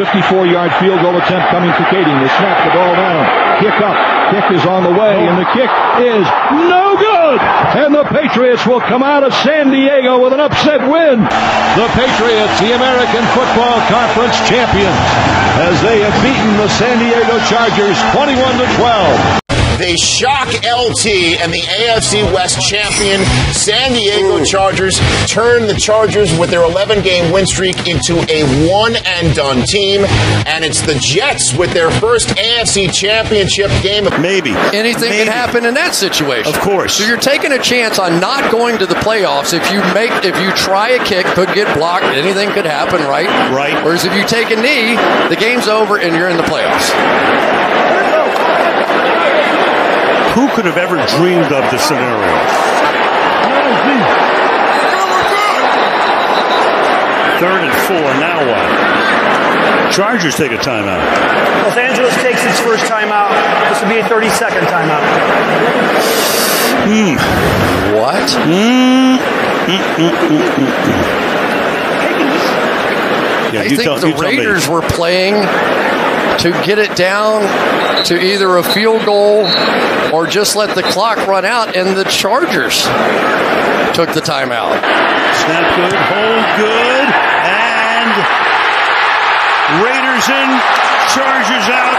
54-yard field goal attempt coming to Kaeding. They snap the ball down. Kick up. Kick is on the way, and the kick is no good. And the Patriots will come out of San Diego with an upset win. The Patriots, the American Football Conference champions, as they have beaten the San Diego Chargers 21 to 12. They shock LT and the AFC West champion San Diego Chargers turn the Chargers with their 11 game win streak into a one and done team. And it's the Jets with their first AFC championship game. Maybe. Anything Maybe. can happen in that situation. Of course. So you're taking a chance on not going to the playoffs. If you make, if you try a kick, could get blocked. Anything could happen, right? Right. Whereas if you take a knee, the game's over and you're in the playoffs. Who could have ever dreamed of this scenario? Third and four. Now what? Chargers take a timeout. Los Angeles takes its first timeout. This will be a 30 second timeout. Hmm. What? Hmm. Hmm, yeah, I you think tell, the you tell me. Raiders were playing to get it down to either a field goal or just let the clock run out, and the Chargers took the timeout. Snap good, hold good, and Raiders in, Chargers out,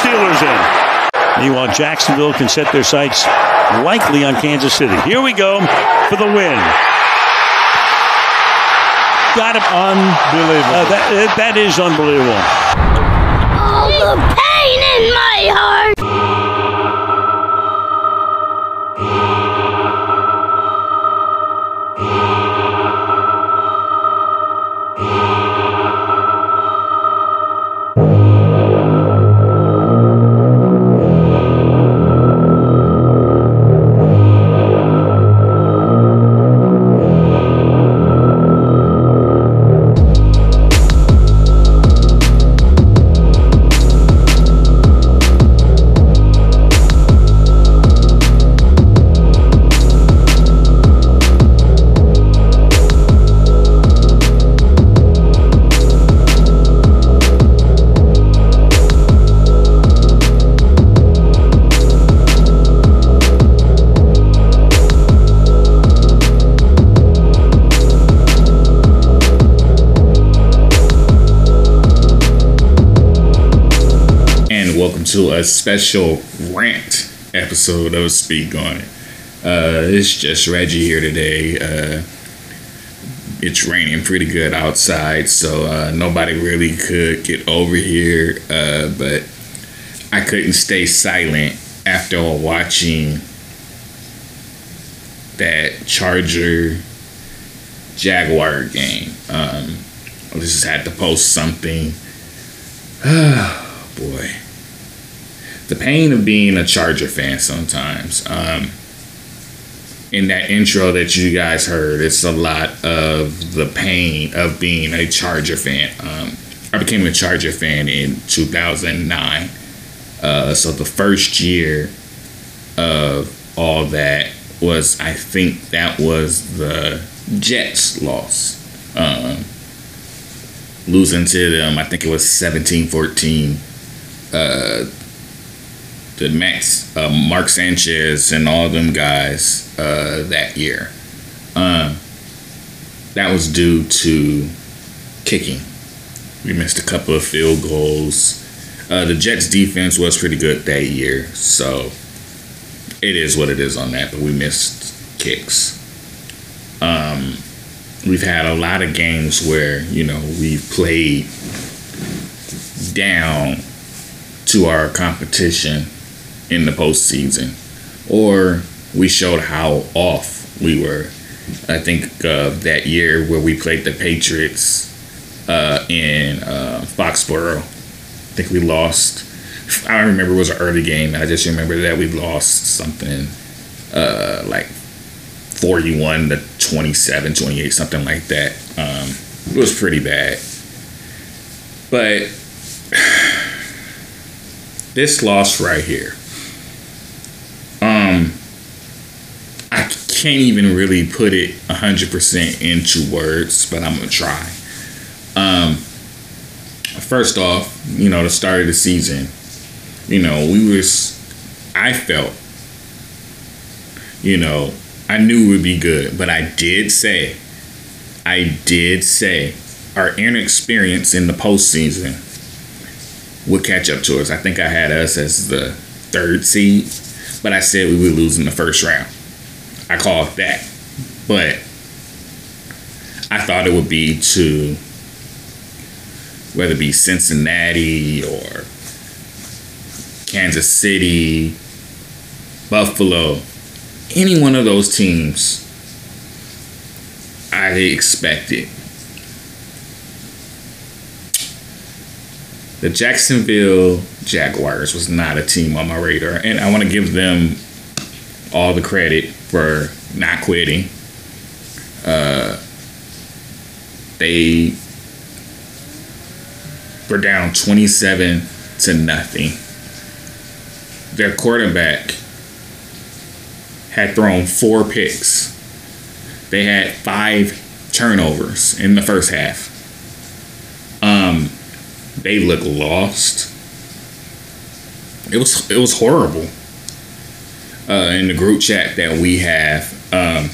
Steelers in. Meanwhile, Jacksonville can set their sights likely on Kansas City. Here we go for the win. Got it. Unbelievable. Uh, that, uh, that is unbelievable. The pain in my heart. Special rant episode of Speak On It. Uh, it's just Reggie here today. Uh, it's raining pretty good outside, so uh, nobody really could get over here. Uh, but I couldn't stay silent after watching that Charger Jaguar game. Um, I just had to post something. Oh, boy. The pain of being a Charger fan sometimes. Um, in that intro that you guys heard, it's a lot of the pain of being a Charger fan. Um, I became a Charger fan in 2009. Uh, so the first year of all that was, I think that was the Jets loss. Um, losing to them, I think it was 17 14 uh, the Max, uh, Mark Sanchez, and all them guys uh, that year. Um, that was due to kicking. We missed a couple of field goals. Uh, the Jets' defense was pretty good that year, so it is what it is on that. But we missed kicks. Um, we've had a lot of games where you know we've played down to our competition in the postseason, or we showed how off we were. I think uh, that year where we played the Patriots uh, in uh, Foxborough, I think we lost. I don't remember it was an early game. I just remember that we lost something uh, like 41 to 27, 28, something like that. Um, it was pretty bad. But this loss right here, um, I can't even really put it 100% into words, but I'm going to try. Um, first off, you know, the start of the season, you know, we was, I felt, you know, I knew it would be good, but I did say, I did say, our inexperience in the postseason would catch up to us. I think I had us as the third seed, but I said we would lose in the first round. I called that, but I thought it would be to whether it be Cincinnati or Kansas City, Buffalo, any one of those teams, I expected. The Jacksonville Jaguars was not a team on my radar, and I want to give them all the credit for not quitting. Uh, they were down 27 to nothing. Their quarterback had thrown four picks. They had five turnovers in the first half. Um, they looked lost. It was it was horrible. Uh, in the group chat that we have, um,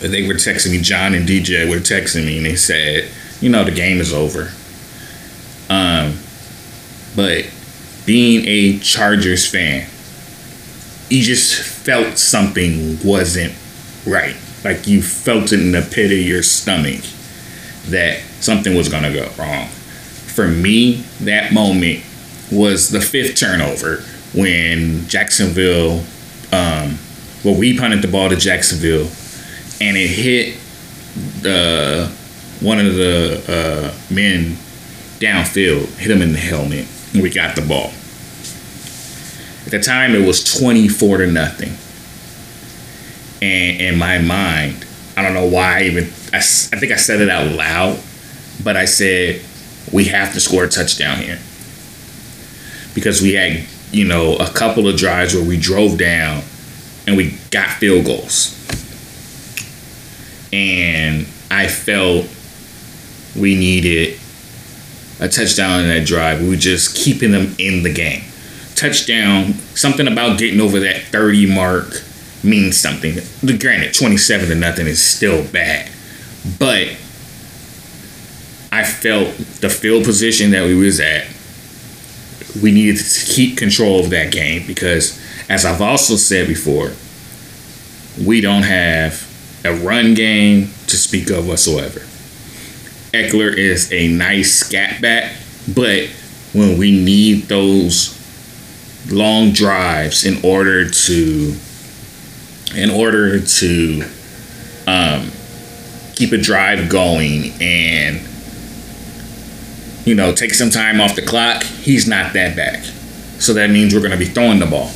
they were texting me. John and DJ were texting me, and they said, "You know, the game is over." Um, but being a Chargers fan, you just felt something wasn't right. Like you felt it in the pit of your stomach that something was gonna go wrong. For me, that moment was the fifth turnover when Jacksonville, um, well, we punted the ball to Jacksonville, and it hit the one of the uh, men downfield, hit him in the helmet, and we got the ball. At the time, it was twenty-four to nothing, and in my mind, I don't know why I even I, I think I said it out loud, but I said we have to score a touchdown here because we had you know a couple of drives where we drove down and we got field goals, and I felt we needed a touchdown in that drive. We were just keeping them in the game. Touchdown, something about getting over that 30 mark means something. Granted, 27 to nothing is still bad. But I felt the field position that we was at, we needed to keep control of that game because as I've also said before, we don't have a run game to speak of whatsoever. Ekeler is a nice scat back, but when we need those long drives in order to in order to um, keep a drive going and you know take some time off the clock, he's not that back. So that means we're going to be throwing the ball.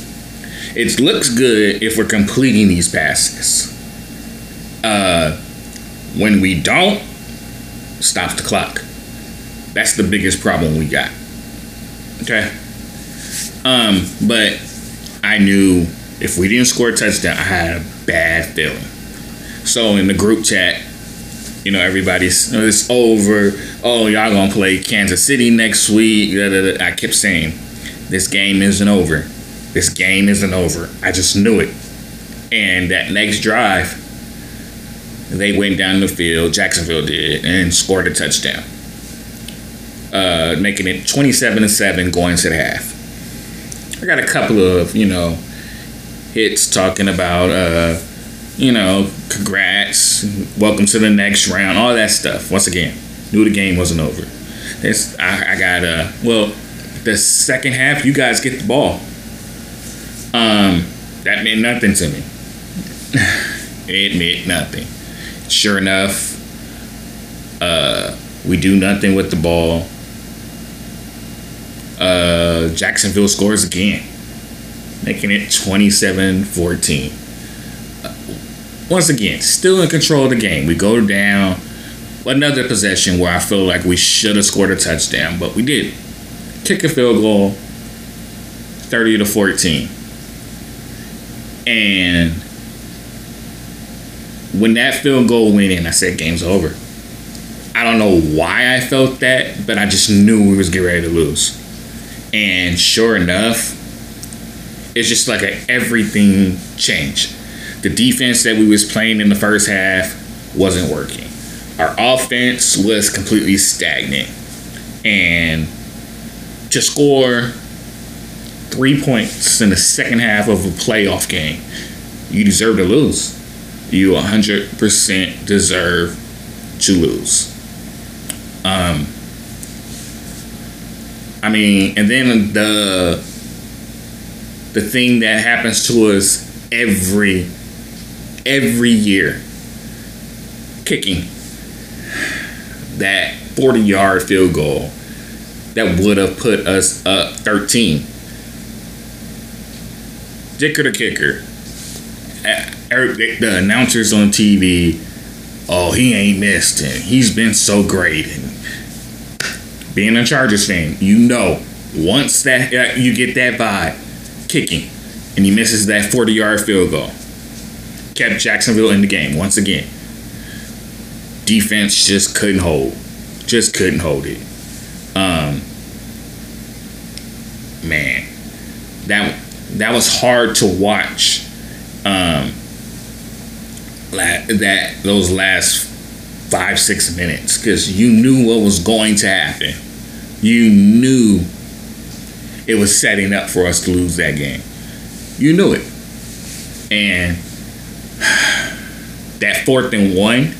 It looks good if we're completing these passes. Uh, when we don't, stop the clock. That's the biggest problem we got. Okay. Um, but I knew if we didn't score a touchdown, I had a bad feeling. So in the group chat, you know, everybody's it's over. Oh, y'all gonna play Kansas City next week. I kept saying, this game isn't over. This game isn't over. I just knew it. And that next drive, they went down the field, Jacksonville did, and scored a touchdown, uh, making it 27 to 7 going to the half. I got a couple of, you know, hits talking about, uh, you know, congrats, welcome to the next round, all that stuff. Once again, knew the game wasn't over. It's, I, I got, uh, well, the second half, you guys get the ball. Um, that meant nothing to me. it meant nothing. Sure enough, uh, we do nothing with the ball. Uh, Jacksonville scores again, making it 27 14. Once again, still in control of the game. We go down another possession where I feel like we should have scored a touchdown, but we did. Kick a field goal, 30 to 14. And when that field goal went in, I said, game's over. I don't know why I felt that, but I just knew we was getting ready to lose. And sure enough, it's just like a, everything changed. The defense that we was playing in the first half wasn't working. Our offense was completely stagnant. And to score three points in the second half of a playoff game, you deserve to lose. You 100% deserve to lose. Um, I mean, and then the the thing that happens to us every every year, kicking that 40 yard field goal that would have put us up 13. Dicker the kicker. The announcers on TV, oh, he ain't missed and he's been so great. And being a Chargers fan, you know, once that uh, you get that vibe, kicking, and he misses that 40 yard field goal, kept Jacksonville in the game once again. Defense just couldn't hold, just couldn't hold it. Um, man, that that was hard to watch. Um, that those last five six minutes because you knew what was going to happen. You knew it was setting up for us to lose that game. You knew it, and that fourth and one,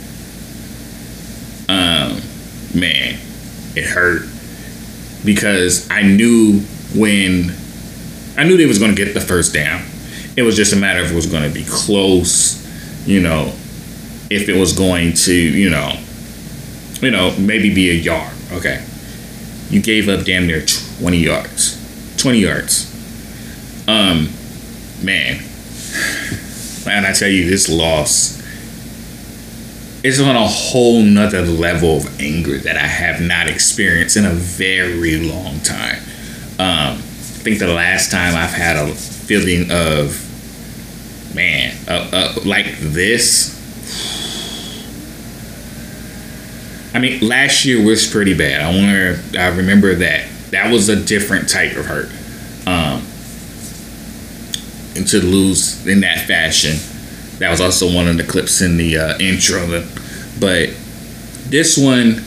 um, man, it hurt because I knew when I knew they was to get the first down. It was just a matter of it was to be close, you know, if it was going to, you know, you know, maybe be a yard. Okay. You gave up damn near 20 yards. 20 yards. Um, man. Man, I tell you, this loss is on a whole nother level of anger that I have not experienced in a very long time. Um, I think the last time I've had a feeling of, man, uh, uh, like this. I mean, last year was pretty bad. I wonder. I remember that. That was a different type of hurt. Um, and to lose in that fashion, that was also one of the clips in the uh, intro. But this one,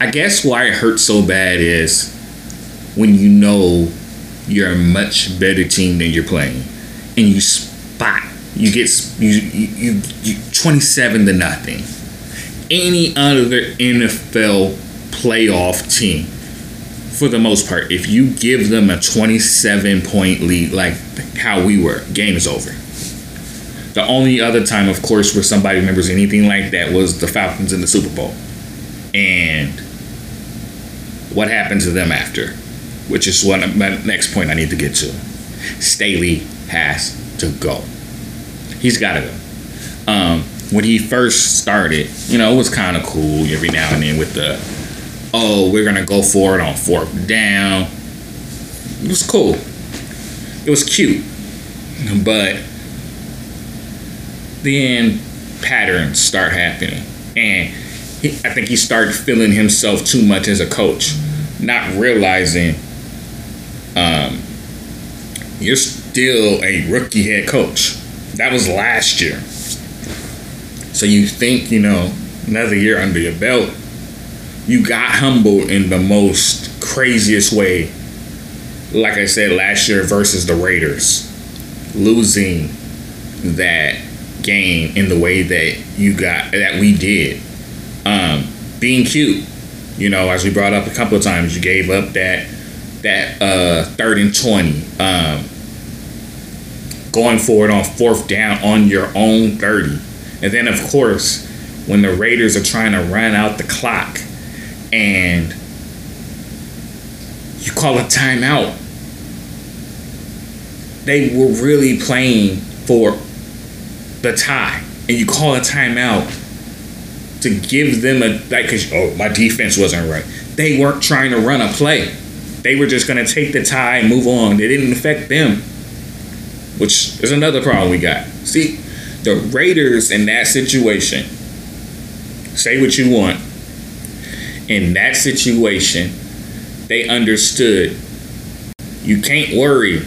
I guess why it hurts so bad is when you know you're a much better team than you're playing, and you spot you get you you, you 27 to nothing. Any other NFL playoff team, for the most part, if you give them a 27 point lead like how we were, game is over. The only other time, of course, where somebody remembers anything like that was the Falcons in the Super Bowl. And what happened to them after? Which is what my next point I need to get to. Staley has to go. He's got to go. Um, when he first started, you know, it was kind of cool every now and then with the, oh, we're to go for it on fourth down. It was cool. It was cute. But then patterns start happening. And he, I think he started feeling himself too much as a coach, not realizing um, you're still a rookie head coach. That was last year. So you think, you know, another year under your belt, you got humbled in the most craziest way. Like I said last year versus the Raiders, losing that game in the way that you got that we did. Um, being cute, you know, as we brought up a couple of times, you gave up that that uh, third and twenty. Um, going forward on fourth down on your own thirty, and then of course when the Raiders are trying to run out the clock, and you call a timeout. They were really playing for the tie and you call a timeout to give them a like because oh my defense wasn't right they weren't trying to run a play they were just to take the tie and move on it didn't affect them which is another problem we got see the raiders in that situation Say what you want. In that situation, they understood you can't worry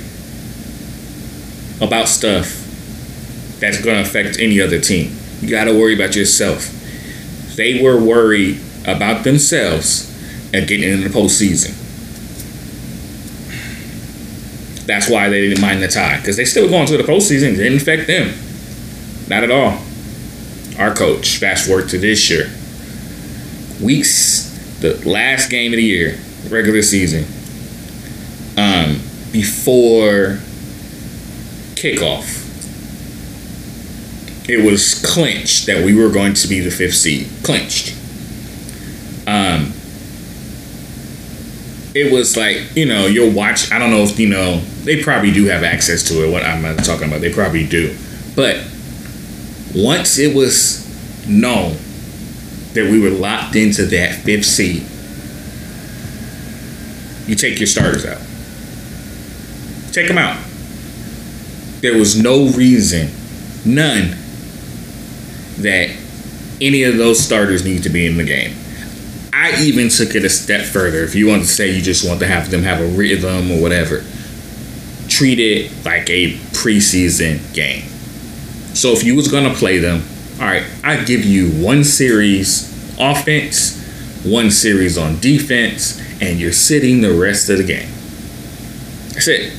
about stuff that's going to affect any other team. You got to worry about yourself. They were worried about themselves and getting into the postseason. That's why they didn't mind the tie because they still going to the postseason. It didn't affect them. Not at all. Our coach, fast forward to this year. Weeks, the last game of the year, regular season, um, before kickoff, it was clinched that we were going to be the fifth seed. Clinched. Um, it was like you know you'll watch. I don't know if you know they probably do have access to it. What I'm talking about, they probably do. But once it was known that we were locked into that fifth seed, you take your starters out. Take them out. There was no reason, none, that any of those starters need to be in the game. I even took it a step further. If you want to say you just want to have them have a rhythm or whatever, treat it like a preseason game. So if you was gonna play them, all right, I give you one series offense, one series on defense, and you're sitting the rest of the game. That's it.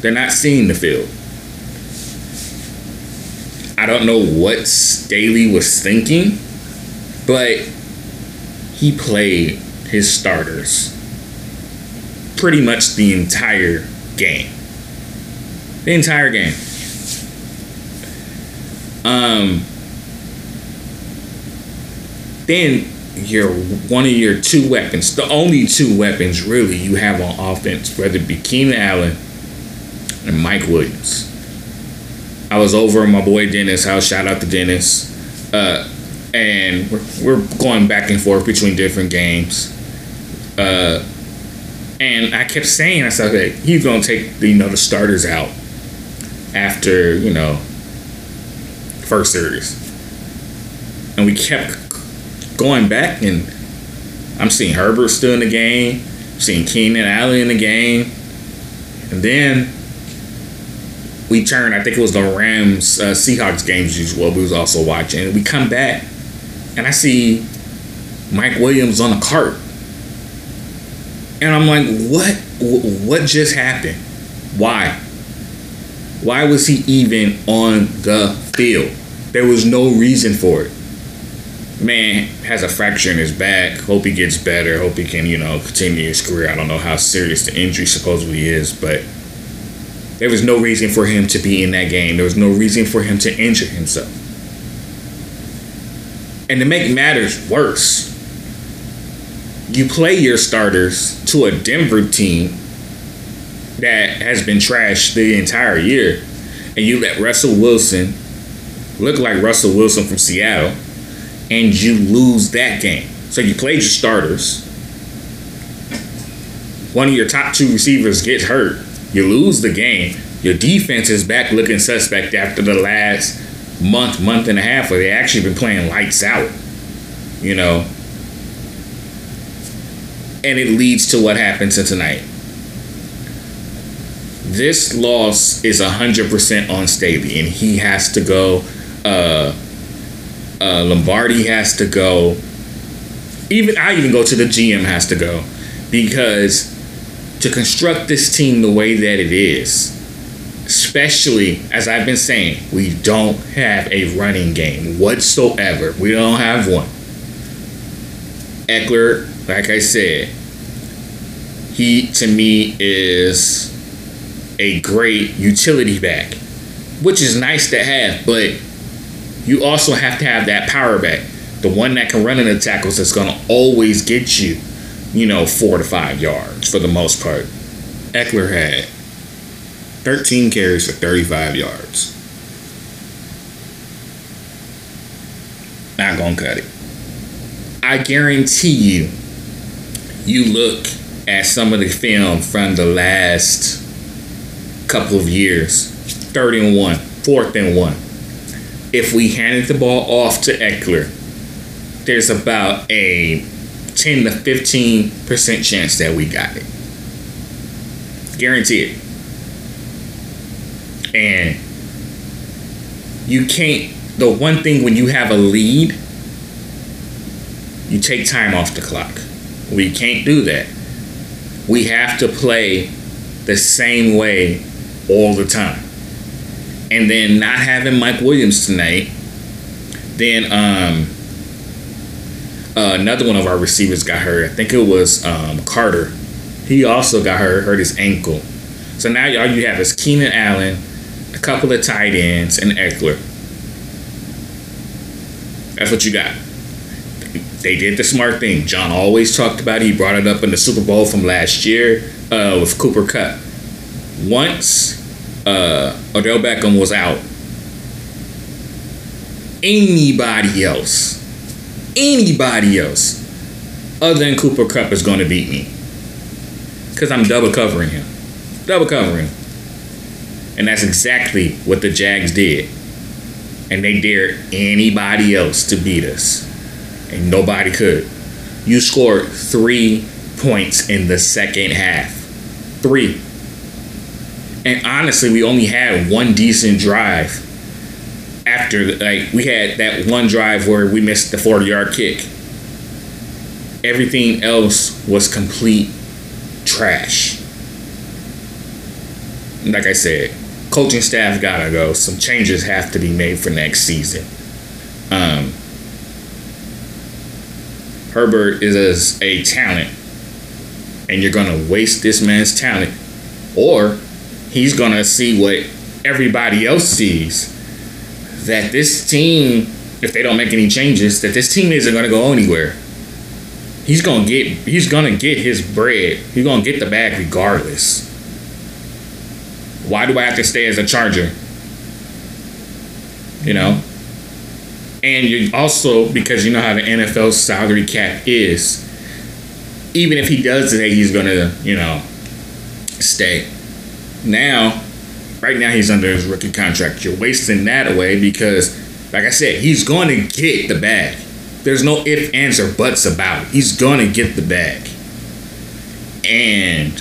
They're not seeing the field. I don't know what Staley was thinking, but he played his starters pretty much the entire game. The entire game. Um then your one of your two weapons, the only two weapons really you have on offense, whether it be Keenan Allen and Mike Williams. I was over at my boy Dennis house. Shout out to Dennis. Uh, and we're, we're going back and forth between different games. Uh, and I kept saying, I said, okay, he's going to take the, you know the starters out after you know first series, and we kept going back, and I'm seeing Herbert still in the game, seeing Keenan Allen in the game, and then we turn. I think it was the Rams uh, Seahawks games as well. We was also watching. We come back, and I see Mike Williams on the cart, and I'm like, what? What just happened? Why? Why was he even on the field? There was no reason for it. Man has a fracture in his back. Hope he gets better. Hope he can, you know, continue his career. I don't know how serious the injury supposedly is, but there was no reason for him to be in that game. There was no reason for him to injure himself. And to make matters worse, you play your starters to a Denver team that has been trashed the entire year, and you let Russell Wilson look like Russell Wilson from Seattle, and you lose that game. So you played your starters. One of your top two receivers gets hurt. You lose the game. Your defense is back looking suspect after the last month, month and a half where they actually been playing lights out. You know. And it leads to what happens tonight. This loss is 100% on Staley, and he has to go. Uh, uh, Lombardi has to go. Even I even go to the GM has to go because to construct this team the way that it is, especially as I've been saying, we don't have a running game whatsoever. We don't have one. Ekeler, like I said, he to me is a great utility back, which is nice to have, but you also have to have that power back. The one that can run in the tackles that's going to always get you, you know, four to five yards for the most part. Ekeler had 13 carries for 35 yards. Not going to cut it. I guarantee you, you look at some of the film from the last couple of years, third and one, fourth and one. If we handed the ball off to Ekeler, there's about a 10 to 15 percent chance that we got it. Guaranteed. And you can't. The one thing when you have a lead, you take time off the clock. We can't do that. We have to play the same way all the time. And then not having Mike Williams tonight, then um, uh, another one of our receivers got hurt. I think it was um, Carter. He also got hurt, hurt his ankle. So now all you have is Keenan Allen, a couple of tight ends, and Ekeler. That's what you got. They did the smart thing. John always talked about it. He brought it up in the Super Bowl from last year uh, with Cooper Kupp. Once uh, Odell Beckham was out, anybody else, anybody else other than Cooper Kupp is going to beat me. Because I'm double covering him. Double covering. And that's exactly what the Jags did. And they dared anybody else to beat us. And nobody could. You scored three points in the second half. Three. And honestly, we only had one decent drive after like we had that one drive where we missed the 40 yard kick. Everything else was complete trash. Like i said coaching staff gotta go. Some changes have to be made for next season. Um herbert is a, a talent and you're gonna waste this man's talent or he's gonna see what everybody else sees that this team, if they don't make any changes, that this team isn't to go anywhere. He's to get he's to get his bread. He's to get the bag regardless. Why do I have to stay as a Charger? You know? And you also because you know how the NFL salary cap is, even if he does say he's to, you know, stay. Now, Right now, he's under his rookie contract. You're wasting that away because, like I said, he's going to get the bag. There's no if, ands, or buts about it. He's going to get the bag. And,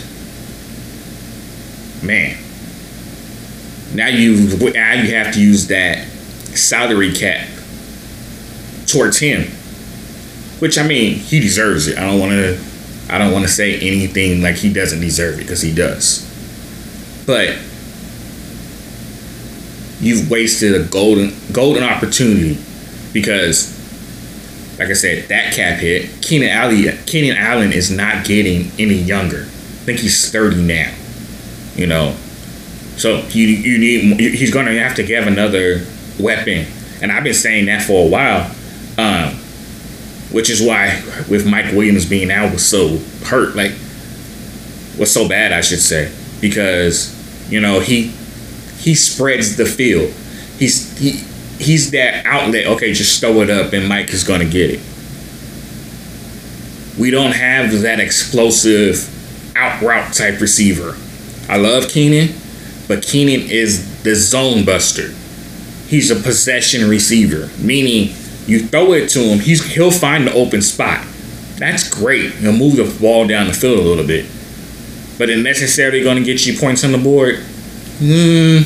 man, now you now you have to use that salary cap towards him, which I mean he deserves it. I don't want to I don't want to say anything like he doesn't deserve it because he does, but you've wasted a golden golden opportunity because like I said, that cap hit. Keenan Allen, Keenan Allen is not getting any younger. I think he's 30 now. You know, so you you need he's going to have to give another weapon, and I've been saying that for a while. Um, which is why with Mike Williams being out was so hurt, like was so bad, I should say, because you know he he spreads the field. He's he he's that outlet. Okay, just throw it up and Mike is gonna get it. We don't have that explosive out route type receiver. I love Keenan, but Keenan is the zone buster. He's a possession receiver, meaning you throw it to him, he's he'll find the open spot. That's great. He'll move the ball down the field a little bit. But it necessarily going to get you points on the board? Hmm.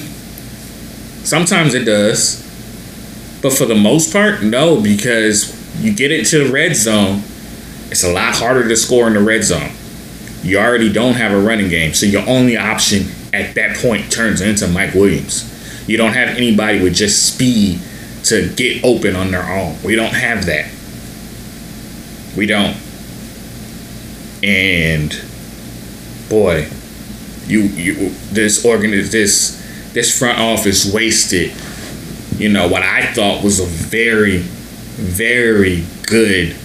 Sometimes it does. But for the most part, no, because you get it to the red zone, it's a lot harder to score in the red zone. You already don't have a running game, so your only option at that point turns into Mike Williams. You don't have anybody with just speed to get open on their own. We don't have that. We don't. And boy, you you this organ this this front office wasted, you know, what I thought was a very, very good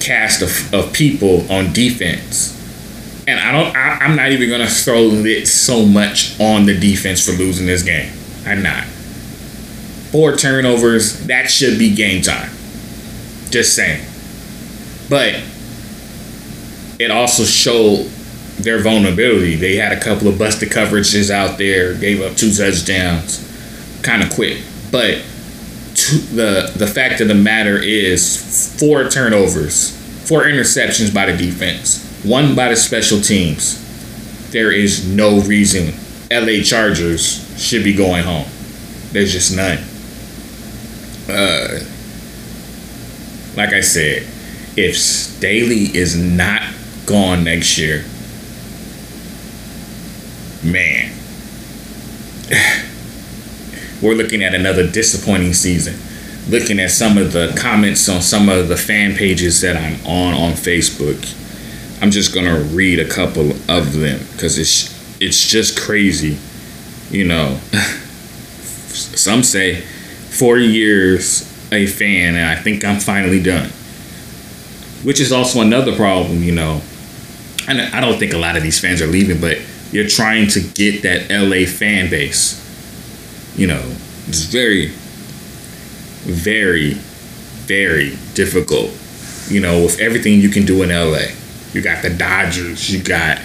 cast of, of people on defense. And I don't I, I'm not even gonna throw it so much on the defense for losing this game. I'm not. Four turnovers, that should be game time. Just saying. But it also showed their vulnerability. They had a couple of busted coverages out there, gave up two touchdowns kind of quick. But the the fact of the matter is four turnovers, four interceptions by the defense, one by the special teams. There is no reason LA Chargers should be going home. There's just none. Uh, like I said, if Staley is not gone next year, man, we're looking at another disappointing season. Looking at some of the comments on some of the fan pages that I'm on on Facebook, I'm just gonna read a couple of them because it's it's just crazy, you know. some say four years a fan, and I think I'm finally done. Which is also another problem, you know. And I don't think a lot of these fans are leaving, but you're trying to get that LA fan base. You know, it's very, very, very difficult. You know, with everything you can do in LA. You got the Dodgers, you got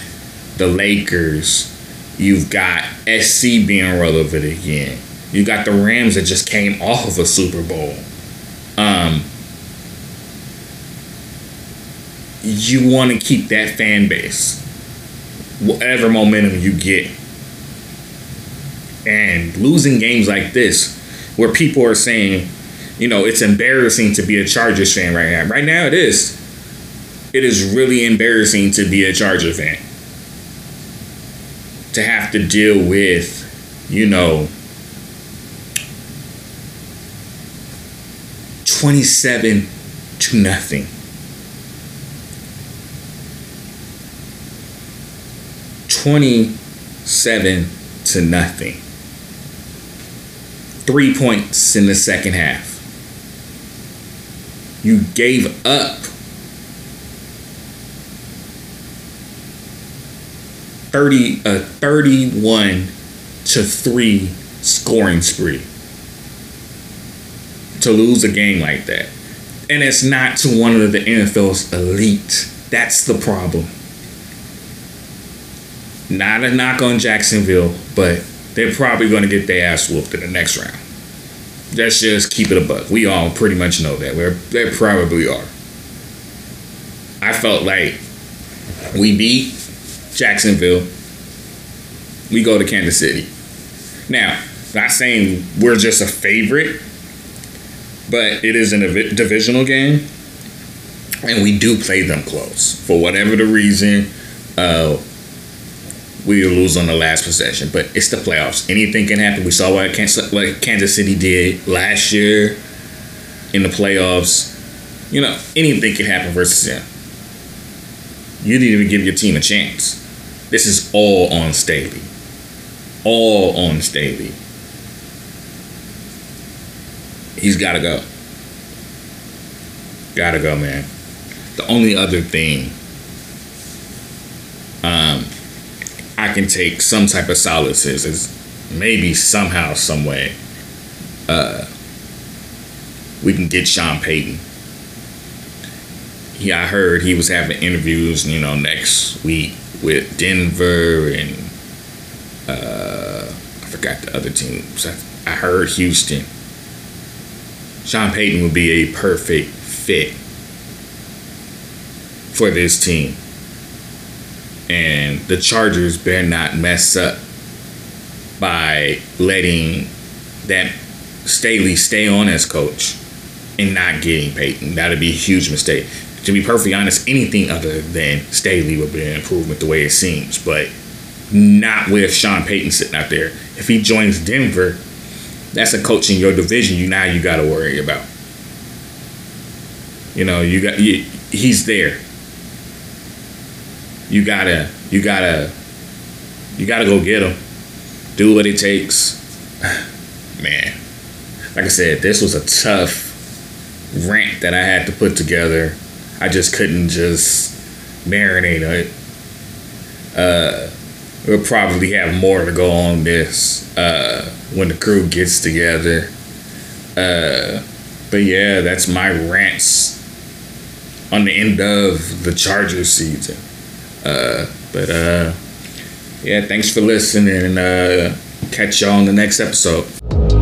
the Lakers, you've got SC being relevant again. You got the Rams that just came off of a Super Bowl. Um, you want to keep that fan base, whatever momentum you get. And losing games like this, where people are saying, you know, it's embarrassing to be a Chargers fan right now. Right now, it is. It is really embarrassing to be a Charger fan. To have to deal with, you know, 27 to nothing. 27 to nothing. Three points in the second half. You gave up 30 a 31 to 3 scoring spree to lose a game like that. And it's not to one of the NFL's elite. That's the problem. Not a knock on Jacksonville, but they're probably going to get their ass whooped in the next round. Let's just keep it a buck. We all pretty much know that. We're, they probably are. I felt like we beat Jacksonville. We go to Kansas City. Now, not saying we're just a favorite, but it is a divisional game, and we do play them close for whatever the reason. Uh, we lose on the last possession, but it's the playoffs. Anything can happen. We saw what Kansas, City did last year in the playoffs. You know, anything can happen versus them. You need to give your team a chance. This is all on Staley. All on Staley. He's got to go. Got to go, man. The only other thing um, I can take some type of solace is maybe somehow, some way, uh, we can get Sean Payton. Yeah, I heard he was having interviews, you know, next week with Denver and uh, I forgot the other teams. I heard Houston. Sean Payton would be a perfect fit for this team and the Chargers better not mess up by letting that Staley stay on as coach and not getting Payton. That'd be a huge mistake. To be perfectly honest, anything other than Staley would be an improvement the way it seems, but not with Sean Payton sitting out there. If he joins Denver, that's a coach in your division you now you got to worry about. You know, you got you, he's there you gotta you gotta you gotta go get them do what it takes. Man. Like i said this was a tough rant that i had to put together. I just couldn't just marinate it. Uh we'll probably have more to go on this uh when the crew gets together. Uh but yeah that's my rants on the end of the chargers season uh, but uh, yeah, thanks for listening and uh, catch y'all on the next episode.